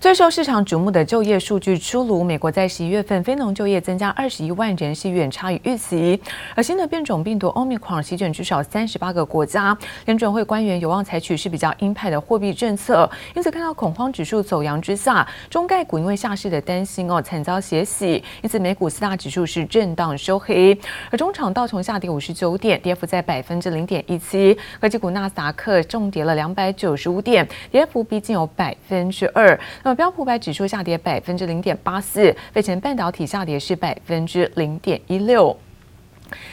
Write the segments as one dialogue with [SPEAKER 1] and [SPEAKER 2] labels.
[SPEAKER 1] 最受市场瞩目的就业数据出炉，美国在十一月份非农就业增加二十一万人，是远差于预期。而新的变种病毒 Omicron 席卷至少三十八个国家，联准会官员有望采取是比较鹰派的货币政策，因此看到恐慌指数走阳之下，中概股因为下市的担心哦，惨遭血洗，因此美股四大指数是震荡收黑。而中场道琼下跌五十九点，跌幅在百分之零点一七；科技股纳斯达克重跌了两百九十五点，跌幅逼近有百分之二。标普百指数下跌百分之零点八四，费城半导体下跌是百分之零点一六。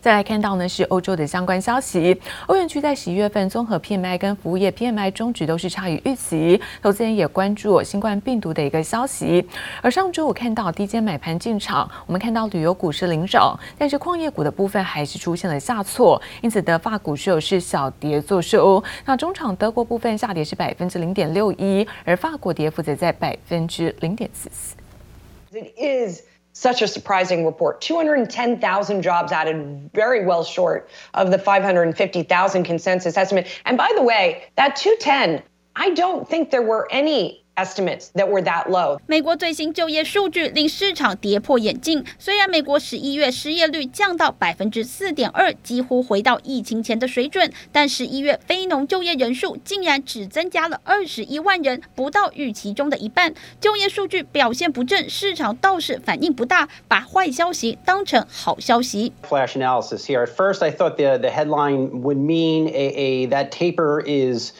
[SPEAKER 1] 再来看到呢，是欧洲的相关消息。欧元区在十一月份综合 PMI 跟服务业 PMI 终值都是差于预期，投资人也关注新冠病毒的一个消息。而上周我看到低阶买盘进场，我们看到旅游股是领涨，但是矿业股的部分还是出现了下挫，因此德法股市是小跌作收。那中场德国部分下跌是百分之零点六一，而法国跌幅则在百分之零点四四。
[SPEAKER 2] It is. Such a surprising report. 210,000 jobs added, very well short of the 550,000 consensus estimate. And by the way, that 210, I don't think there were any estimates that were that low.
[SPEAKER 3] 美国最新就业数据令市场跌破眼镜。虽然美国十一月失业率降到百分之四点二，几乎回到疫情前的水准，但十一月非农就业人数竟然只增加了二十一万人，不到预期中的一半。就业数据表现不振，市场倒是反应不大，把坏消息当成好消息。
[SPEAKER 4] Flash analysis here. At first, I thought the the headline would mean a a that taper is.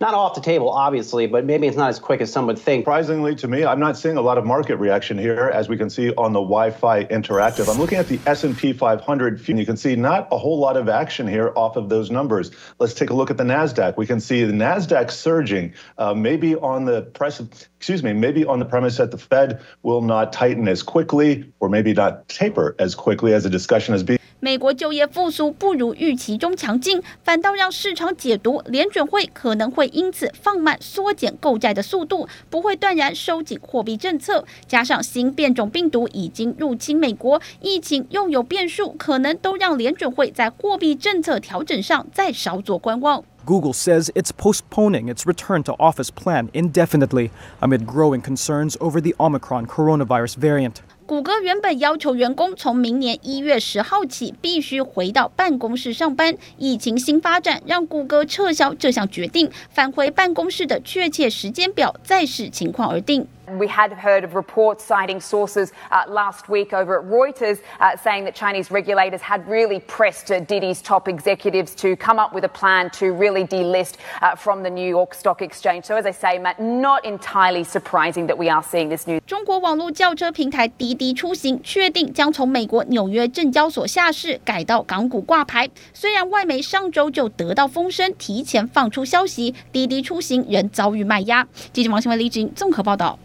[SPEAKER 4] Not off the table, obviously, but maybe it's not as quick as some would think.
[SPEAKER 5] Surprisingly to me, I'm not seeing a lot of market reaction here, as we can see on the Wi-Fi Interactive. I'm looking at the S&P 500, and you can see not a whole lot of action here off of those numbers. Let's take a look at the Nasdaq. We can see the Nasdaq surging, uh, maybe on the press, excuse me, maybe on the premise that the Fed will not tighten as quickly, or maybe not taper as quickly as the discussion has been.
[SPEAKER 3] 美国就业复苏不如预期中强劲，反倒让市场解读联准会可能会 因此放慢缩减购债的速度，不会断然收紧货币政策。加上新变种病毒已经入侵美国，疫情又有变数，可能都让联准会在货币政策调整上再稍作观望。
[SPEAKER 6] Google says it's postponing its return to office plan indefinitely amid growing concerns over the Omicron coronavirus variant.
[SPEAKER 3] 谷歌原本要求员工从明年一月十号起必须回到办公室上班，疫情新发展让谷歌撤销这项决定，返回办公室的确切时间表再视情况而定。
[SPEAKER 7] We had heard of reports citing sources uh, last week over at Reuters uh, saying that Chinese regulators had really pressed uh, Didi's top executives to come up with a plan to really delist uh, from the New York Stock Exchange. So, as I say, Matt, not entirely surprising that we are seeing this news.
[SPEAKER 3] 中国网络叫车平台滴滴出行确定将从美国纽约证交所下市，改到港股挂牌。虽然外媒上周就得到风声，提前放出消息，滴滴出行仍遭遇卖压。记者王新文、李锦综合报道。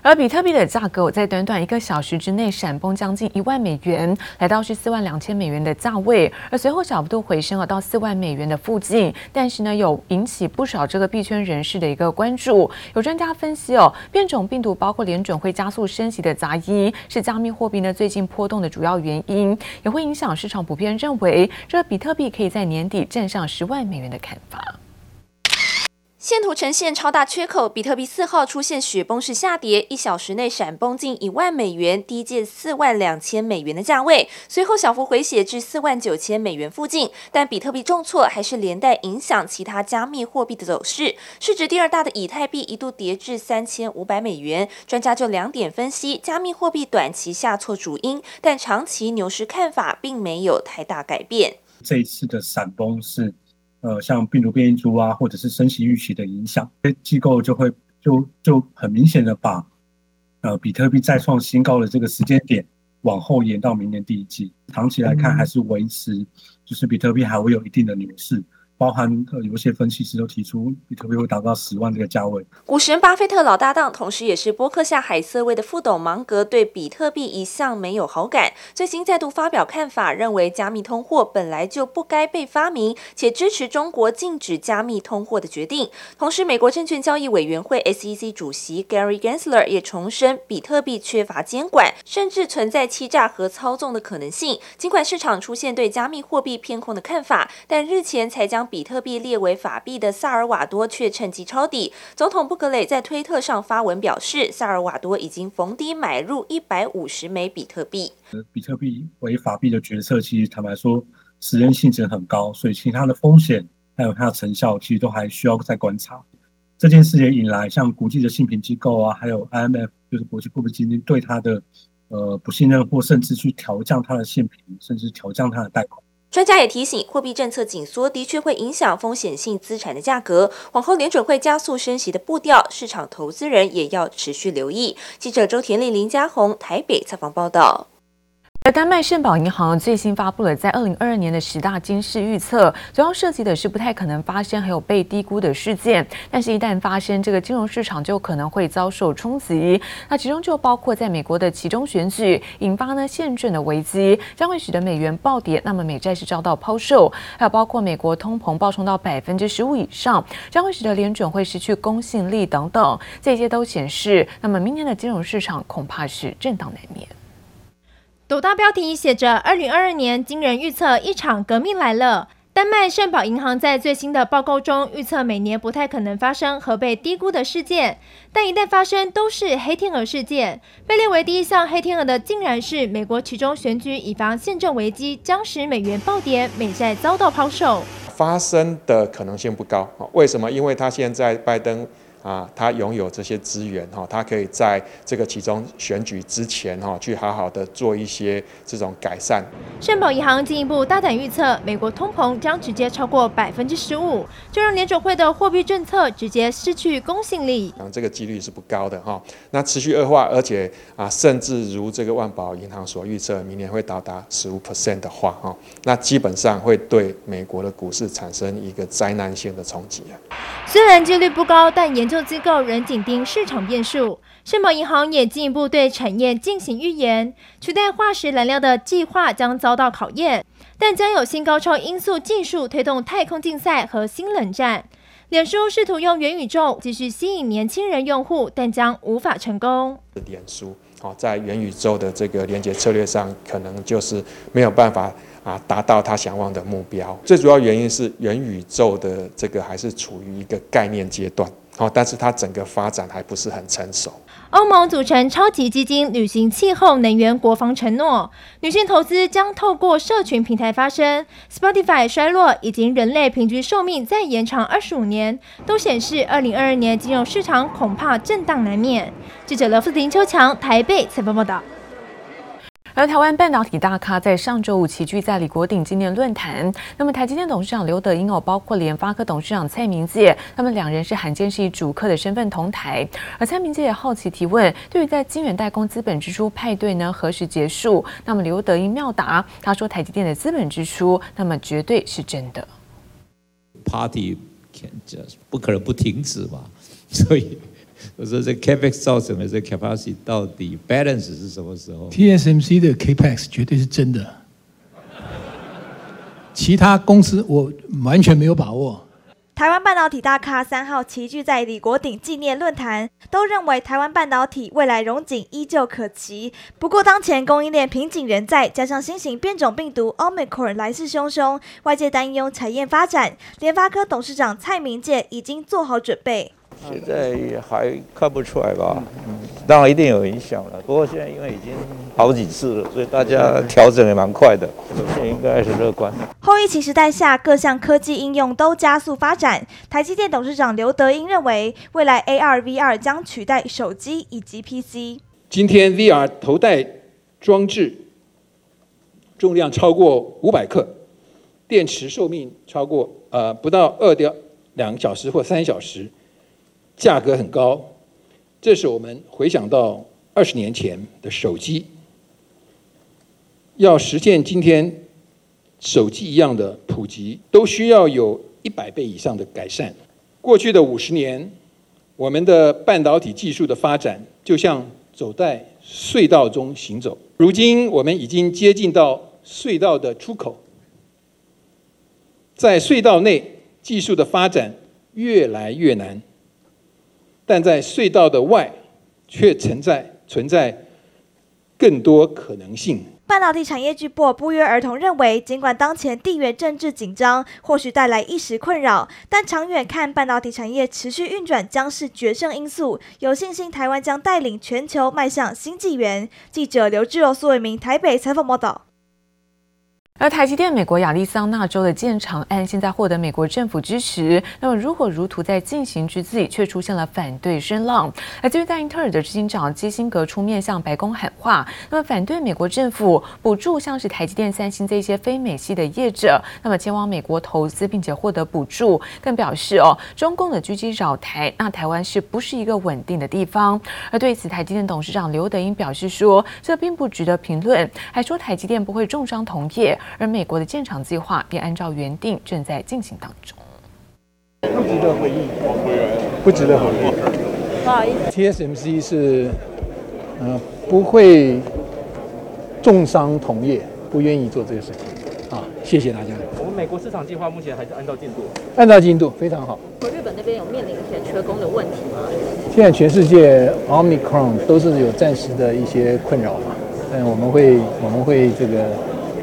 [SPEAKER 1] 而比特币的价格，在短短一个小时之内闪崩将近一万美元，来到是四万两千美元的价位，而随后小幅度回升了到四万美元的附近。但是呢，有引起不少这个币圈人士的一个关注。有专家分析哦，变种病毒包括联准会加速升息的杂音，是加密货币呢最近波动的主要原因，也会影响市场普遍认为，这个比特币可以在年底站上十万美元的看法。
[SPEAKER 8] 线图呈现超大缺口，比特币四号出现雪崩式下跌，一小时内闪崩近一万美元，低见四万两千美元的价位，随后小幅回血至四万九千美元附近。但比特币重挫还是连带影响其他加密货币的走势，市值第二大的以太币一度跌至三千五百美元。专家就两点分析加密货币短期下挫主因，但长期牛市看法并没有太大改变。
[SPEAKER 9] 这一次的闪崩是。呃，像病毒变异株啊，或者是升息预期的影响，这机构就会就就很明显的把呃比特币再创新高的这个时间点往后延到明年第一季。长期来看，还是维持，就是比特币还会有一定的牛市。包含呃，有一些分析师都提出，比特币会达到十万这个价位。
[SPEAKER 8] 股神巴菲特老搭档，同时也是波克夏海瑟威的副董芒格，对比特币一向没有好感。最新再度发表看法，认为加密通货本来就不该被发明，且支持中国禁止加密通货的决定。同时，美国证券交易委员会 SEC 主席 Gary Gensler 也重申，比特币缺乏监管，甚至存在欺诈和操纵的可能性。尽管市场出现对加密货币偏空的看法，但日前才将比特币列为法币的萨尔瓦多却趁机抄底。总统布格雷在推特上发文表示，萨尔瓦多已经逢低买入一百五十枚比特币。
[SPEAKER 9] 比特币为法币的决策，其实坦白说，实验性质很高，所以其他的风险还有它的成效，其实都还需要再观察。这件事也引来像国际的信评机构啊，还有 IMF，就是国际货币基金对它的呃不信任，或甚至去调降它的信评，甚至调降它的贷款。
[SPEAKER 8] 专家也提醒，货币政策紧缩的确会影响风险性资产的价格。往后联准会加速升息的步调，市场投资人也要持续留意。记者周田丽、林家宏台北采访报道。
[SPEAKER 1] 而丹麦圣保银行最新发布了在二零二二年的十大金市预测，主要涉及的是不太可能发生还有被低估的事件。但是，一旦发生，这个金融市场就可能会遭受冲击。那其中就包括在美国的其中选举引发呢现券的危机，将会使得美元暴跌，那么美债是遭到抛售。还有包括美国通膨暴冲到百分之十五以上，将会使得联准会失去公信力等等。这些都显示，那么明年的金融市场恐怕是震荡难免。
[SPEAKER 10] 斗大标题写着：“二零二二年惊人预测，一场革命来了。”丹麦圣保银行在最新的报告中预测，每年不太可能发生和被低估的事件，但一旦发生，都是黑天鹅事件。被列为第一项黑天鹅的，竟然是美国其中选举以防宪政危机，将使美元暴跌，美债遭到抛售。
[SPEAKER 11] 发生的可能性不高。为什么？因为他现在拜登。啊，他拥有这些资源哈，他可以在这个其中选举之前哈，去好好的做一些这种改善。
[SPEAKER 10] 圣宝银行进一步大胆预测，美国通膨将直接超过百分之十五，就让联准会的货币政策直接失去公信力。
[SPEAKER 11] 这个几率是不高的哈。那持续恶化，而且啊，甚至如这个万宝银行所预测，明年会到达十五 percent 的话哈，那基本上会对美国的股市产生一个灾难性的冲击啊。
[SPEAKER 10] 虽然几率不高，但研机构仍紧盯市场变数。圣保银行也进一步对产业进行预言：取代化石燃料的计划将遭到考验，但将有新高超音速技术推动太空竞赛和新冷战。脸书试图用元宇宙继续吸引年轻人用户，但将无法成功。
[SPEAKER 11] 脸书哦，在元宇宙的这个连接策略上，可能就是没有办法。啊，达到他想望的目标，最主要原因是元宇宙的这个还是处于一个概念阶段，好，但是它整个发展还不是很成熟。
[SPEAKER 10] 欧盟组成超级基金，履行气候能源国防承诺，女性投资将透过社群平台发声。Spotify 衰落，以及人类平均寿命再延长二十五年，都显示二零二二年金融市场恐怕震荡难免。记者罗富林秋强台北采访报道。
[SPEAKER 1] 而台湾半导体大咖在上周五齐聚在李国鼎纪念论坛。那么台积电董事长刘德英哦，包括联发科董事长蔡明介，他们两人是罕见是以主客的身份同台。而蔡明介也好奇提问，对于在晶圆代工资本支出派对呢何时结束？那么刘德英妙答，他说台积电的资本支出那么绝对是真的。
[SPEAKER 12] Party can just 不可能不停止嘛，所以。我说这 Capex 造成的这 capacity 到底 balance 是什么时候
[SPEAKER 13] ？TSMC 的 Capex 绝对是真的，其他公司我完全没有把握。
[SPEAKER 10] 台湾半导体大咖三号齐聚在李国鼎纪念论坛，都认为台湾半导体未来荣景依旧可期。不过当前供应链瓶颈仍在，加上新型变种病毒 Omicron 来势汹汹，外界担忧产业发展。联发科董事长蔡明介已经做好准备。
[SPEAKER 14] 现在还看不出来吧？嗯，当然一定有影响了。不过现在因为已经好几次了，所以大家调整也蛮快的，现在应该是乐观。
[SPEAKER 10] 后疫情时代下，各项科技应用都加速发展。台积电董事长刘德英认为，未来 AR、VR 将取代手机以及 PC。
[SPEAKER 15] 今天 VR 头戴装置重量超过五百克，电池寿命超过呃不到二点两个小时或三小时。价格很高，这是我们回想到二十年前的手机，要实现今天手机一样的普及，都需要有一百倍以上的改善。过去的五十年，我们的半导体技术的发展就像走在隧道中行走，如今我们已经接近到隧道的出口，在隧道内技术的发展越来越难。但在隧道的外，却存在存在更多可能性。
[SPEAKER 16] 半导体产业巨擘不约而同认为，尽管当前地缘政治紧张或许带来一时困扰，但长远看，半导体产业持续运转将是决胜因素。有信心台湾将带领全球迈向新纪元。记者刘志柔、苏伟明台北采访报道。
[SPEAKER 1] 而台积电美国亚利桑那州的建厂案现在获得美国政府支持，那么如火如荼在进行之际，却出现了反对声浪。而至于在英特尔的执行长基辛格出面向白宫喊话，那么反对美国政府补助像是台积电、三星这些非美系的业者，那么前往美国投资并且获得补助，更表示哦，中共的狙击扰台，那台湾是不是一个稳定的地方？而对此，台积电董事长刘德英表示说，这并不值得评论，还说台积电不会重伤同业。而美国的建厂计划也按照原定正在进行当中。
[SPEAKER 17] 不值得回应，不值得回应。
[SPEAKER 16] 不好意思
[SPEAKER 13] ，TSMC 是呃不会重伤同业，不愿意做这个事情。啊，谢谢大家。
[SPEAKER 17] 我们美国市场计划目前还是按照进度？
[SPEAKER 13] 按照进度，非常好。
[SPEAKER 18] 日本那边有面临一些缺工的问题吗？
[SPEAKER 13] 现在全世界 Omicron 都是有暂时的一些困扰嘛，但我们会我们会这个。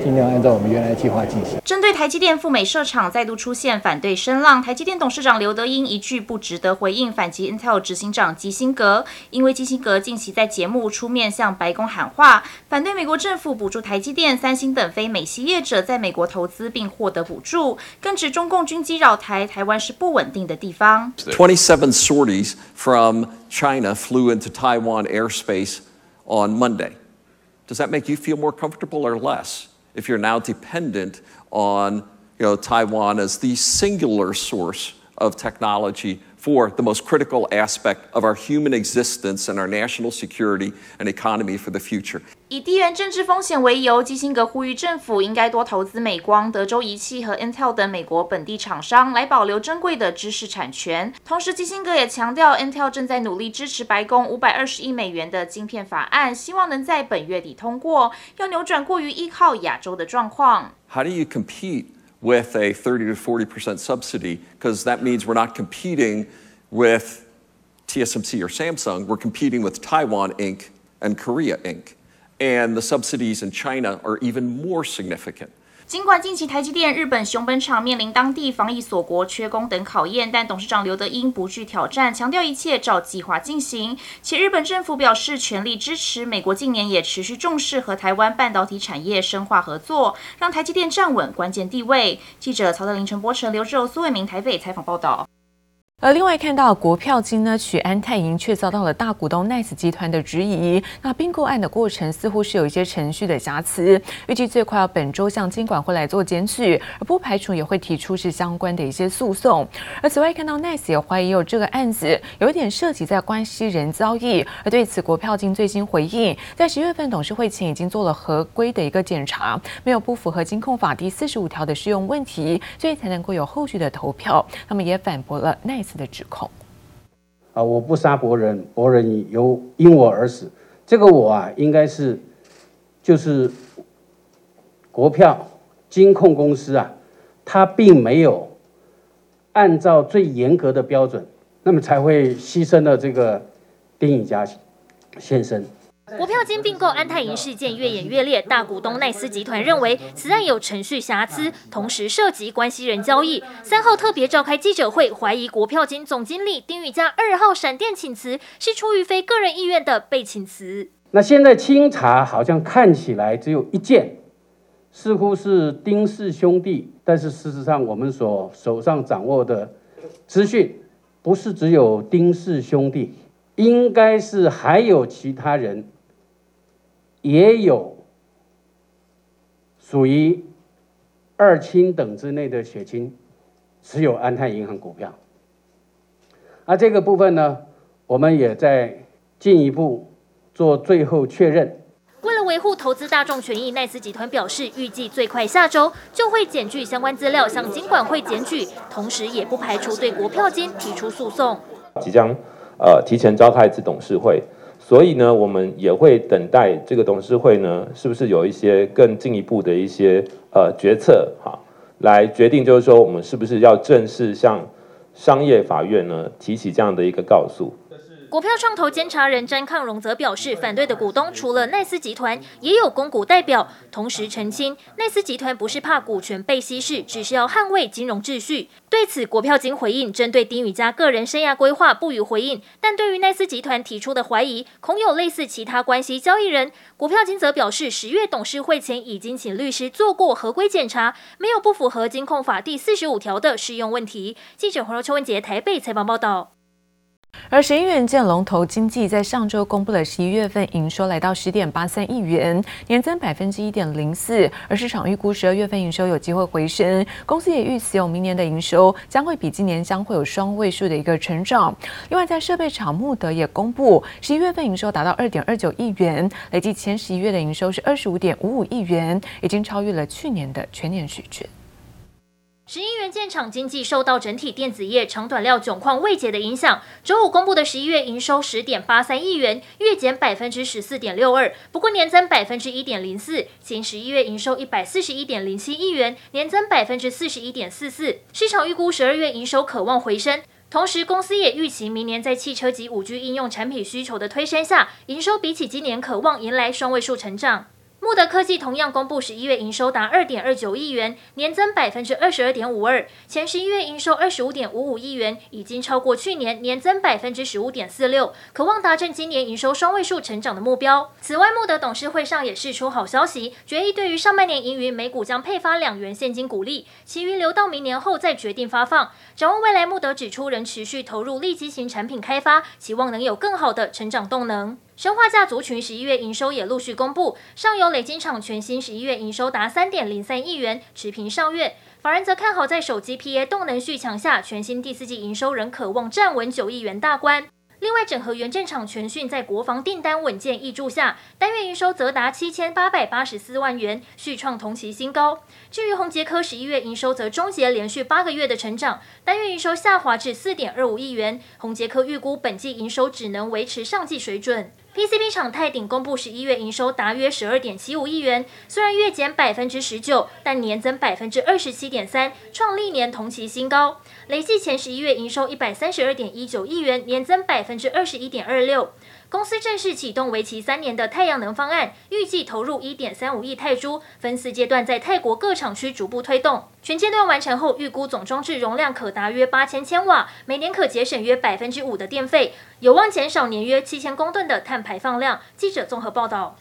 [SPEAKER 13] 尽量按照我们原来计划进行。
[SPEAKER 19] 针对台积电赴美设厂再度出现反对声浪，台积电董事长刘德英一句不值得回应，反击 Intel 执行长基辛格。因为基辛格近期在节目出面向白宫喊话，反对美国政府补助台积电、三星等非美系业者在美国投资并获得补助，更指中共军机扰台，台湾是不稳定的地方。
[SPEAKER 15] Twenty-seven sorties from China flew into Taiwan airspace on Monday. Does that make you feel more comfortable or less? If you're now dependent on you know, Taiwan as the singular source of technology for the most critical aspect of our human existence and our national security and economy for the future.
[SPEAKER 19] 以地缘政治风险为由，基辛格呼吁政府应该多投资美光、德州仪器和 Intel 等美国本地厂商，来保留珍贵的知识产权。同时，基辛格也强调，Intel 正在努力支持白宫五百二十亿美元的晶片法案，希望能在本月底通过，要扭转过于依靠亚洲的状况。
[SPEAKER 15] How do you compete? With a 30 to 40% subsidy, because that means we're not competing with TSMC or Samsung, we're competing with Taiwan Inc. and Korea Inc. And the subsidies in China are even more significant.
[SPEAKER 19] 尽管近期台积电日本熊本厂面临当地防疫锁国、缺工等考验，但董事长刘德英不惧挑战，强调一切照计划进行。且日本政府表示全力支持，美国近年也持续重视和台湾半导体产业深化合作，让台积电站稳关键地位。记者曹德林、陈柏成、刘志柔、苏伟明台北采访报道。
[SPEAKER 1] 而另外看到国票金呢，取安泰银却遭到了大股东 Nice 集团的质疑。那并购案的过程似乎是有一些程序的瑕疵，预计最快要本周向金管会来做检举，而不排除也会提出是相关的一些诉讼。而此外看到 Nice 也怀疑有这个案子有一点涉及在关系人交易，而对此国票金最新回应，在十月份董事会前已经做了合规的一个检查，没有不符合金控法第四十五条的适用问题，所以才能够有后续的投票。那么也反驳了 Nice。的指控
[SPEAKER 20] 啊！我不杀伯仁，伯仁由因我而死。这个我啊，应该是就是国票金控公司啊，他并没有按照最严格的标准，那么才会牺牲了这个丁颖嘉先生。
[SPEAKER 21] 国票金并购安泰银事件越演越烈，大股东奈斯集团认为此案有程序瑕疵，同时涉及关系人交易。三号特别召开记者会，怀疑国票金总经理丁宇嘉二号闪电请辞是出于非个人意愿的被请辞。
[SPEAKER 20] 那现在清查好像看起来只有一件，似乎是丁氏兄弟，但是事实上我们所手上掌握的资讯不是只有丁氏兄弟，应该是还有其他人。也有属于二氢等之内的血清持有安泰银行股票，而这个部分呢，我们也在进一步做最后确认。
[SPEAKER 21] 为了维护投资大众权益，奈斯集团表示，预计最快下周就会检具相关资料向金管会检举，同时也不排除对国票金提出诉讼。
[SPEAKER 22] 即将呃提前召开一次董事会。所以呢，我们也会等待这个董事会呢，是不是有一些更进一步的一些呃决策哈，来决定就是说，我们是不是要正式向商业法院呢提起这样的一个告诉。
[SPEAKER 21] 股票创投监察人詹抗荣则表示，反对的股东除了奈斯集团，也有公股代表，同时澄清，奈斯集团不是怕股权被稀释，只是要捍卫金融秩序。对此，国票金回应，针对丁宇佳个人生涯规划不予回应，但对于奈斯集团提出的怀疑，恐有类似其他关系交易人，国票金则表示，十月董事会前已经请律师做过合规检查，没有不符合金控法第四十五条的适用问题。记者黄柔、秋文杰台北采访报道。
[SPEAKER 1] 而神韵元件龙头经济在上周公布了十一月份营收来到十点八三亿元，年增百分之一点零四，而市场预估十二月份营收有机会回升。公司也预期有明年的营收将会比今年将会有双位数的一个成长。另外，在设备厂穆德也公布十一月份营收达到二点二九亿元，累计前十一月的营收是二十五点五五亿元，已经超越了去年的全年水准。
[SPEAKER 21] 十一元件厂经济受到整体电子业长短料窘况未解的影响，周五公布的十一月营收十点八三亿元，月减百分之十四点六二，不过年增百分之一点零四。前十一月营收一百四十一点零七亿元，年增百分之四十一点四四。市场预估十二月营收可望回升，同时公司也预期明年在汽车及五 G 应用产品需求的推升下，营收比起今年可望迎来双位数成长。穆德科技同样公布十一月营收达二点二九亿元，年增百分之二十二点五二。前十一月营收二十五点五五亿元，已经超过去年年增百分之十五点四六，渴望达成今年营收双位数成长的目标。此外，穆德董事会上也释出好消息，决议对于上半年盈余每股将配发两元现金股利，其余留到明年后再决定发放。展望未来，穆德指出仍持续投入利基型产品开发，期望能有更好的成长动能。生化镓族群十一月营收也陆续公布，上游磊晶厂全新十一月营收达三点零三亿元，持平上月。法人则看好在手机 PA 动能续强下，全新第四季营收仍可望站稳九亿元大关。另外，整合元件厂全讯在国防订单稳健挹注下，单月营收则达七千八百八十四万元，续创同期新高。至于宏捷科十一月营收则终结连续八个月的成长，单月营收下滑至四点二五亿元。宏捷科预估本季营收只能维持上季水准。PCB 厂泰鼎公布十一月营收达约十二点七五亿元，虽然月减百分之十九，但年增百分之二十七点三，创历年同期新高。累计前十一月营收一百三十二点一九亿元，年增百分之二十一点二六。公司正式启动为期三年的太阳能方案，预计投入一点三五亿泰铢，分四阶段在泰国各厂区逐步推动。全阶段完成后，预估总装置容量可达约八千千瓦，每年可节省约百分之五的电费，有望减少年约七千公吨的碳排放量。记者综合报道。